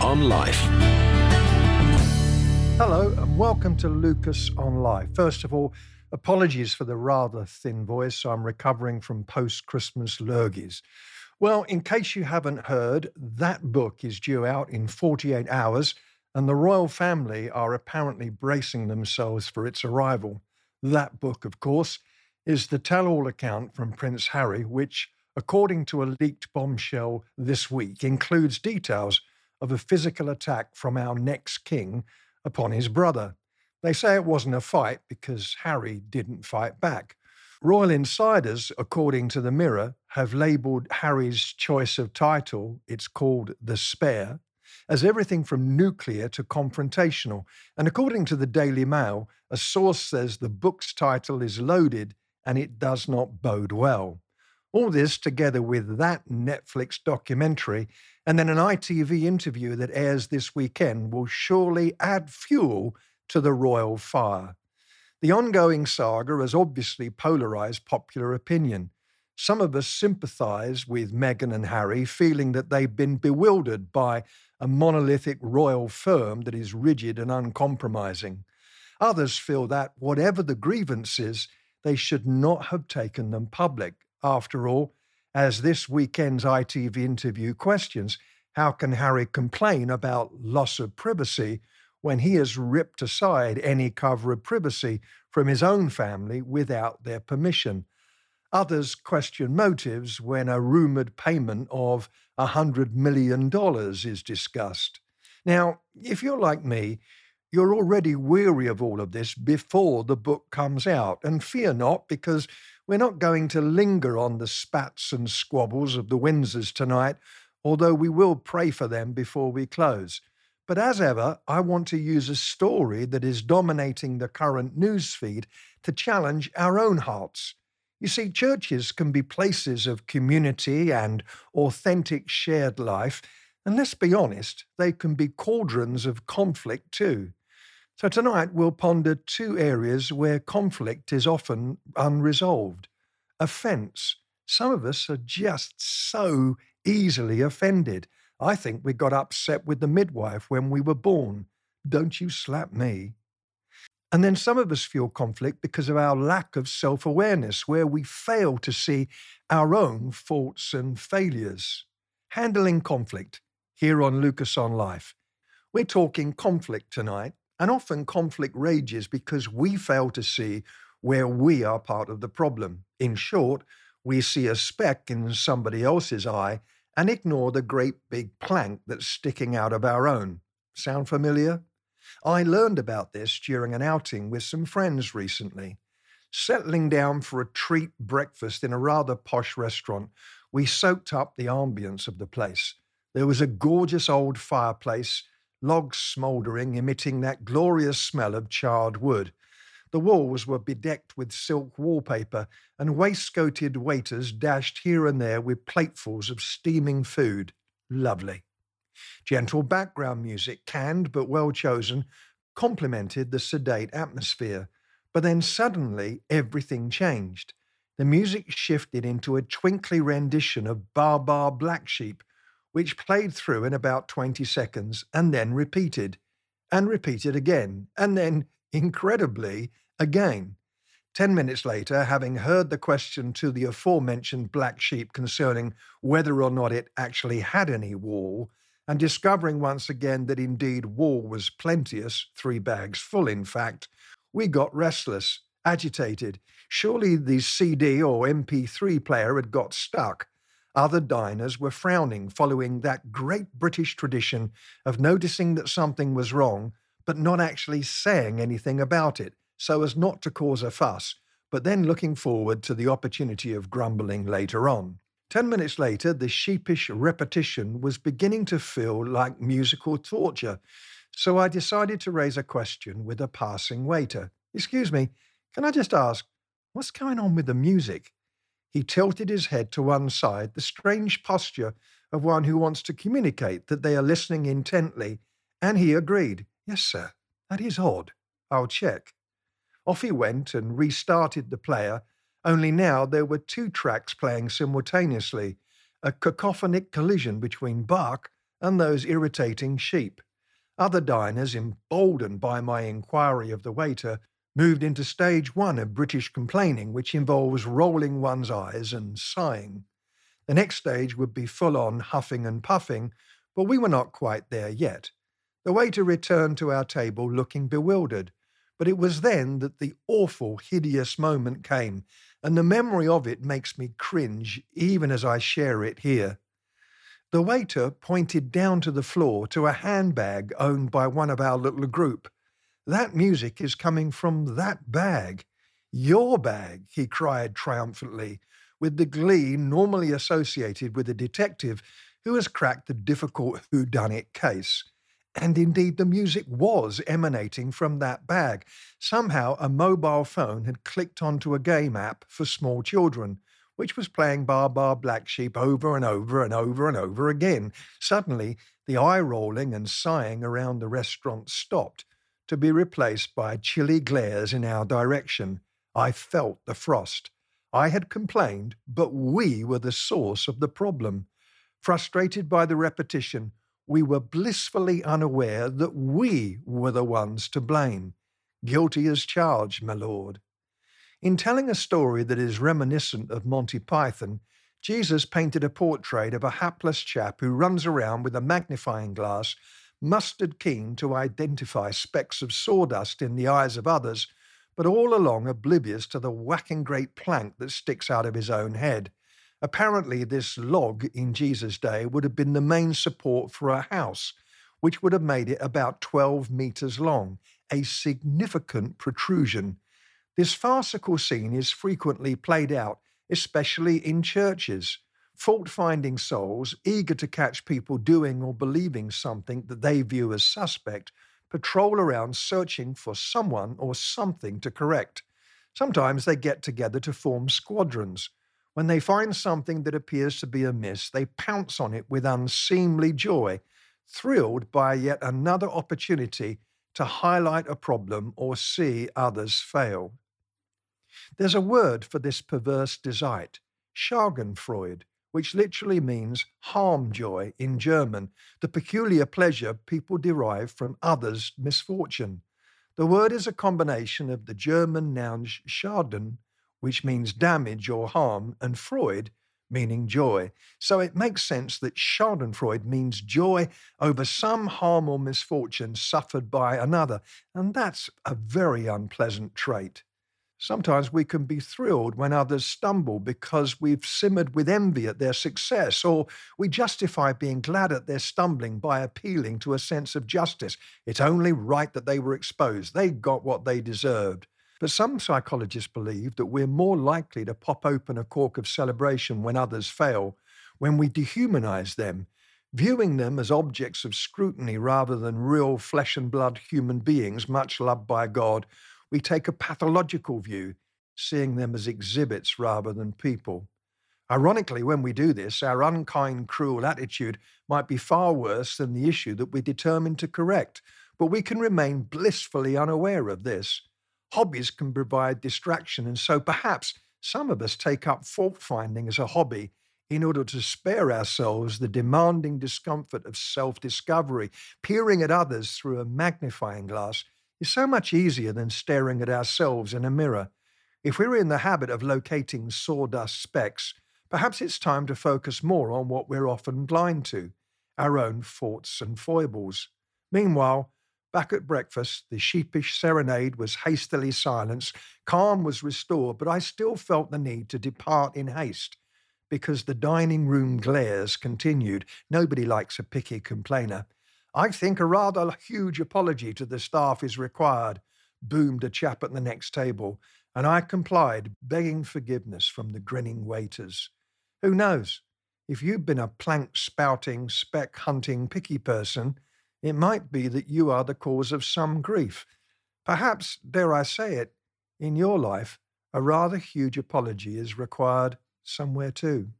on Life. Hello, and welcome to Lucas on Life. First of all, apologies for the rather thin voice. I'm recovering from post Christmas lurgies. Well, in case you haven't heard, that book is due out in 48 hours, and the royal family are apparently bracing themselves for its arrival. That book, of course, is the tell all account from Prince Harry, which, according to a leaked bombshell this week, includes details of a physical attack from our next king upon his brother. They say it wasn't a fight because Harry didn't fight back. Royal insiders, according to the Mirror, have labelled Harry's choice of title, it's called The Spare, as everything from nuclear to confrontational. And according to the Daily Mail, a source says the book's title is loaded and it does not bode well. All this together with that Netflix documentary and then an ITV interview that airs this weekend will surely add fuel to the royal fire. The ongoing saga has obviously polarised popular opinion. Some of us sympathise with Meghan and Harry, feeling that they've been bewildered by a monolithic royal firm that is rigid and uncompromising. Others feel that, whatever the grievances, they should not have taken them public. After all, as this weekend's ITV interview questions, how can Harry complain about loss of privacy when he has ripped aside any cover of privacy from his own family without their permission? Others question motives when a rumoured payment of $100 million is discussed. Now, if you're like me, you're already weary of all of this before the book comes out. And fear not, because we're not going to linger on the spats and squabbles of the Windsors tonight, although we will pray for them before we close. But as ever, I want to use a story that is dominating the current newsfeed to challenge our own hearts. You see, churches can be places of community and authentic shared life, and let's be honest, they can be cauldrons of conflict too. So tonight we'll ponder two areas where conflict is often unresolved. Offence. Some of us are just so easily offended. I think we got upset with the midwife when we were born. Don't you slap me. And then some of us feel conflict because of our lack of self awareness, where we fail to see our own faults and failures. Handling conflict here on Lucas on Life. We're talking conflict tonight, and often conflict rages because we fail to see where we are part of the problem. In short, we see a speck in somebody else's eye and ignore the great big plank that's sticking out of our own. Sound familiar? I learned about this during an outing with some friends recently. Settling down for a treat breakfast in a rather posh restaurant, we soaked up the ambience of the place. There was a gorgeous old fireplace logs smouldering, emitting that glorious smell of charred wood. The walls were bedecked with silk wallpaper, and waistcoated waiters dashed here and there with platefuls of steaming food. Lovely. Gentle background music, canned but well chosen, complemented the sedate atmosphere. But then suddenly everything changed. The music shifted into a twinkly rendition of Baa Baa Black Sheep, which played through in about 20 seconds and then repeated, and repeated again, and then, incredibly, again. Ten minutes later, having heard the question to the aforementioned black sheep concerning whether or not it actually had any wool, and discovering once again that indeed wool was plenteous, three bags full in fact, we got restless, agitated. Surely the CD or MP3 player had got stuck, other diners were frowning, following that great British tradition of noticing that something was wrong, but not actually saying anything about it, so as not to cause a fuss, but then looking forward to the opportunity of grumbling later on. Ten minutes later, the sheepish repetition was beginning to feel like musical torture, so I decided to raise a question with a passing waiter. Excuse me, can I just ask, what's going on with the music? He tilted his head to one side, the strange posture of one who wants to communicate that they are listening intently, and he agreed. Yes, sir, that is odd. I'll check. Off he went and restarted the player, only now there were two tracks playing simultaneously, a cacophonic collision between Bach and those irritating sheep. Other diners, emboldened by my inquiry of the waiter, moved into stage one of British complaining, which involves rolling one's eyes and sighing. The next stage would be full on huffing and puffing, but we were not quite there yet. The waiter returned to our table looking bewildered, but it was then that the awful, hideous moment came, and the memory of it makes me cringe even as I share it here. The waiter pointed down to the floor to a handbag owned by one of our little group. That music is coming from that bag. Your bag, he cried triumphantly, with the glee normally associated with a detective who has cracked the difficult whodunit case. And indeed, the music was emanating from that bag. Somehow, a mobile phone had clicked onto a game app for small children, which was playing Baa Baa Black Sheep over and over and over and over again. Suddenly, the eye rolling and sighing around the restaurant stopped, to be replaced by chilly glares in our direction. I felt the frost. I had complained, but we were the source of the problem. Frustrated by the repetition, we were blissfully unaware that we were the ones to blame. Guilty as charged, my lord. In telling a story that is reminiscent of Monty Python, Jesus painted a portrait of a hapless chap who runs around with a magnifying glass, mustard keen to identify specks of sawdust in the eyes of others, but all along oblivious to the whacking great plank that sticks out of his own head. Apparently, this log in Jesus' day would have been the main support for a house, which would have made it about 12 metres long, a significant protrusion. This farcical scene is frequently played out, especially in churches. Fault finding souls, eager to catch people doing or believing something that they view as suspect, patrol around searching for someone or something to correct. Sometimes they get together to form squadrons. When they find something that appears to be amiss, they pounce on it with unseemly joy, thrilled by yet another opportunity to highlight a problem or see others fail. There's a word for this perverse desire, Schadenfreude, which literally means harm joy in German, the peculiar pleasure people derive from others' misfortune. The word is a combination of the German noun Schaden which means damage or harm, and Freude, meaning joy. So it makes sense that Schadenfreude means joy over some harm or misfortune suffered by another, and that's a very unpleasant trait. Sometimes we can be thrilled when others stumble because we've simmered with envy at their success, or we justify being glad at their stumbling by appealing to a sense of justice. It's only right that they were exposed. They got what they deserved. But some psychologists believe that we're more likely to pop open a cork of celebration when others fail, when we dehumanize them, viewing them as objects of scrutiny rather than real flesh and blood human beings, much loved by God. We take a pathological view, seeing them as exhibits rather than people. Ironically, when we do this, our unkind, cruel attitude might be far worse than the issue that we're determined to correct, but we can remain blissfully unaware of this. Hobbies can provide distraction, and so perhaps some of us take up fault finding as a hobby in order to spare ourselves the demanding discomfort of self discovery. Peering at others through a magnifying glass is so much easier than staring at ourselves in a mirror. If we're in the habit of locating sawdust specks, perhaps it's time to focus more on what we're often blind to our own faults and foibles. Meanwhile, Back at breakfast, the sheepish serenade was hastily silenced. Calm was restored, but I still felt the need to depart in haste because the dining room glares continued. Nobody likes a picky complainer. I think a rather huge apology to the staff is required, boomed a chap at the next table, and I complied, begging forgiveness from the grinning waiters. Who knows? If you've been a plank spouting, speck hunting, picky person, it might be that you are the cause of some grief. Perhaps, dare I say it, in your life, a rather huge apology is required somewhere too.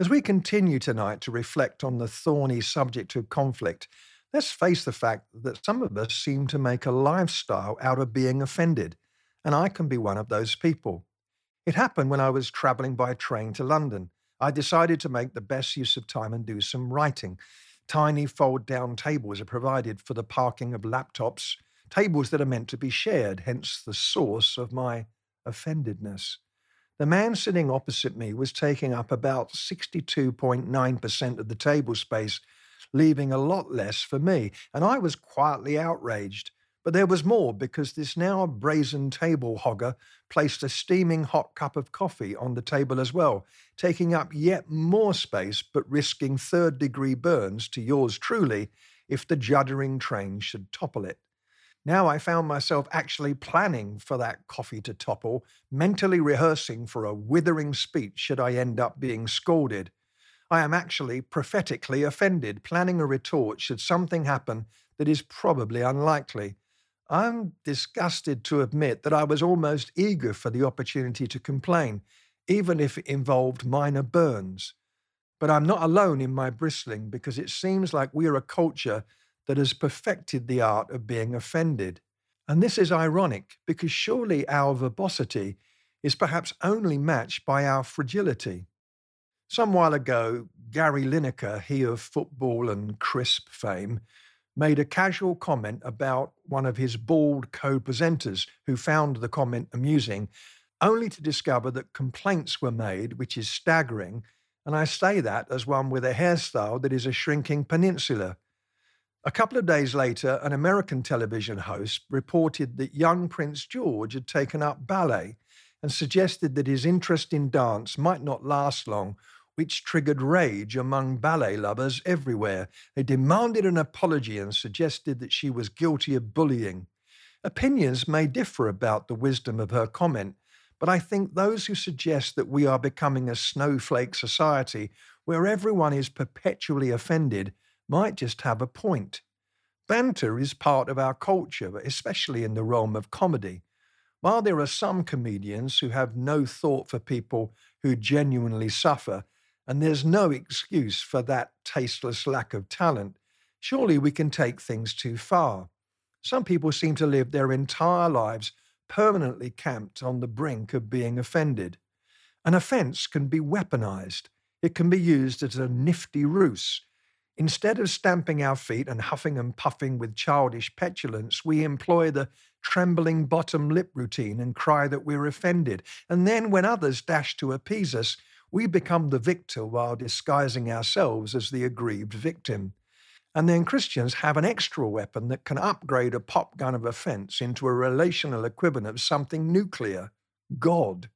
As we continue tonight to reflect on the thorny subject of conflict, let's face the fact that some of us seem to make a lifestyle out of being offended, and I can be one of those people. It happened when I was travelling by train to London. I decided to make the best use of time and do some writing. Tiny fold down tables are provided for the parking of laptops, tables that are meant to be shared, hence the source of my offendedness. The man sitting opposite me was taking up about 62.9% of the table space, leaving a lot less for me, and I was quietly outraged. But there was more because this now brazen table hogger placed a steaming hot cup of coffee on the table as well, taking up yet more space but risking third degree burns to yours truly if the juddering train should topple it. Now I found myself actually planning for that coffee to topple, mentally rehearsing for a withering speech should I end up being scolded. I am actually prophetically offended, planning a retort should something happen that is probably unlikely. I'm disgusted to admit that I was almost eager for the opportunity to complain, even if it involved minor burns. But I'm not alone in my bristling because it seems like we're a culture that has perfected the art of being offended. And this is ironic because surely our verbosity is perhaps only matched by our fragility. Some while ago, Gary Lineker, he of football and crisp fame, made a casual comment about one of his bald co presenters who found the comment amusing, only to discover that complaints were made, which is staggering. And I say that as one with a hairstyle that is a shrinking peninsula. A couple of days later, an American television host reported that young Prince George had taken up ballet and suggested that his interest in dance might not last long which triggered rage among ballet lovers everywhere. They demanded an apology and suggested that she was guilty of bullying. Opinions may differ about the wisdom of her comment, but I think those who suggest that we are becoming a snowflake society where everyone is perpetually offended might just have a point. Banter is part of our culture, especially in the realm of comedy. While there are some comedians who have no thought for people who genuinely suffer, and there's no excuse for that tasteless lack of talent, surely we can take things too far. Some people seem to live their entire lives permanently camped on the brink of being offended. An offence can be weaponized. It can be used as a nifty ruse. Instead of stamping our feet and huffing and puffing with childish petulance, we employ the trembling bottom lip routine and cry that we're offended. And then, when others dash to appease us, we become the victor while disguising ourselves as the aggrieved victim. And then Christians have an extra weapon that can upgrade a pop gun of offense into a relational equivalent of something nuclear God.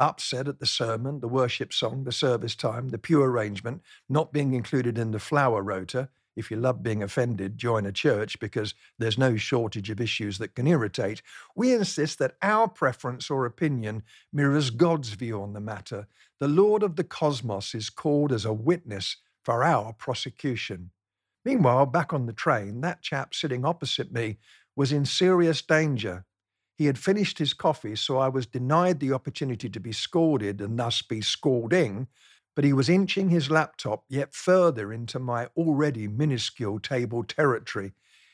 Upset at the sermon, the worship song, the service time, the pew arrangement not being included in the flower rota, if you love being offended, join a church because there's no shortage of issues that can irritate. We insist that our preference or opinion mirrors God's view on the matter. The Lord of the cosmos is called as a witness for our prosecution. Meanwhile, back on the train, that chap sitting opposite me was in serious danger. He had finished his coffee, so I was denied the opportunity to be scolded and thus be scolding but he was inching his laptop yet further into my already minuscule table territory.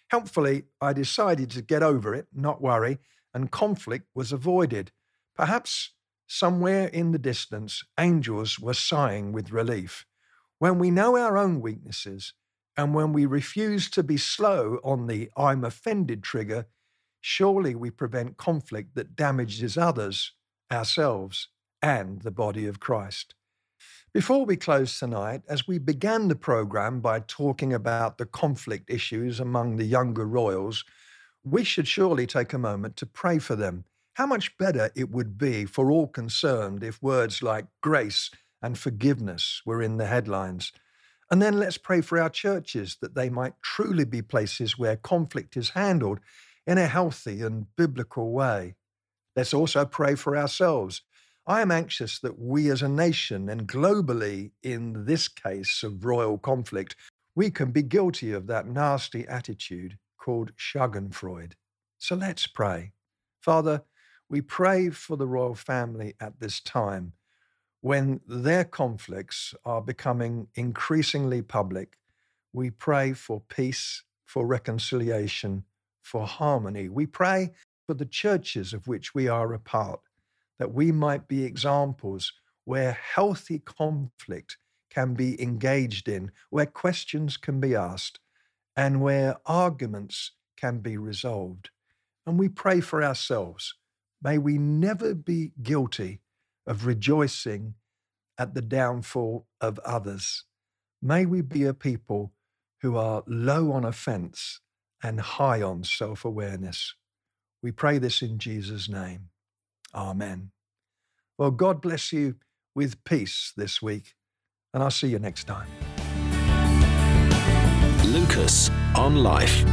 Helpfully, I decided to get over it, not worry, and conflict was avoided. Perhaps somewhere in the distance, angels were sighing with relief. When we know our own weaknesses, and when we refuse to be slow on the I'm offended trigger, surely we prevent conflict that damages others, ourselves, and the body of Christ. Before we close tonight, as we began the programme by talking about the conflict issues among the younger royals, we should surely take a moment to pray for them. How much better it would be for all concerned if words like grace and forgiveness were in the headlines. And then let's pray for our churches that they might truly be places where conflict is handled in a healthy and biblical way. Let's also pray for ourselves I am anxious that we as a nation and globally, in this case of royal conflict, we can be guilty of that nasty attitude called Schadenfreude. So let's pray. Father, we pray for the royal family at this time when their conflicts are becoming increasingly public. We pray for peace, for reconciliation, for harmony. We pray for the churches of which we are a part that we might be examples where healthy conflict can be engaged in, where questions can be asked, and where arguments can be resolved. And we pray for ourselves. May we never be guilty of rejoicing at the downfall of others. May we be a people who are low on offense and high on self awareness. We pray this in Jesus' name. Amen. Well, God bless you with peace this week, and I'll see you next time. Lucas on Life.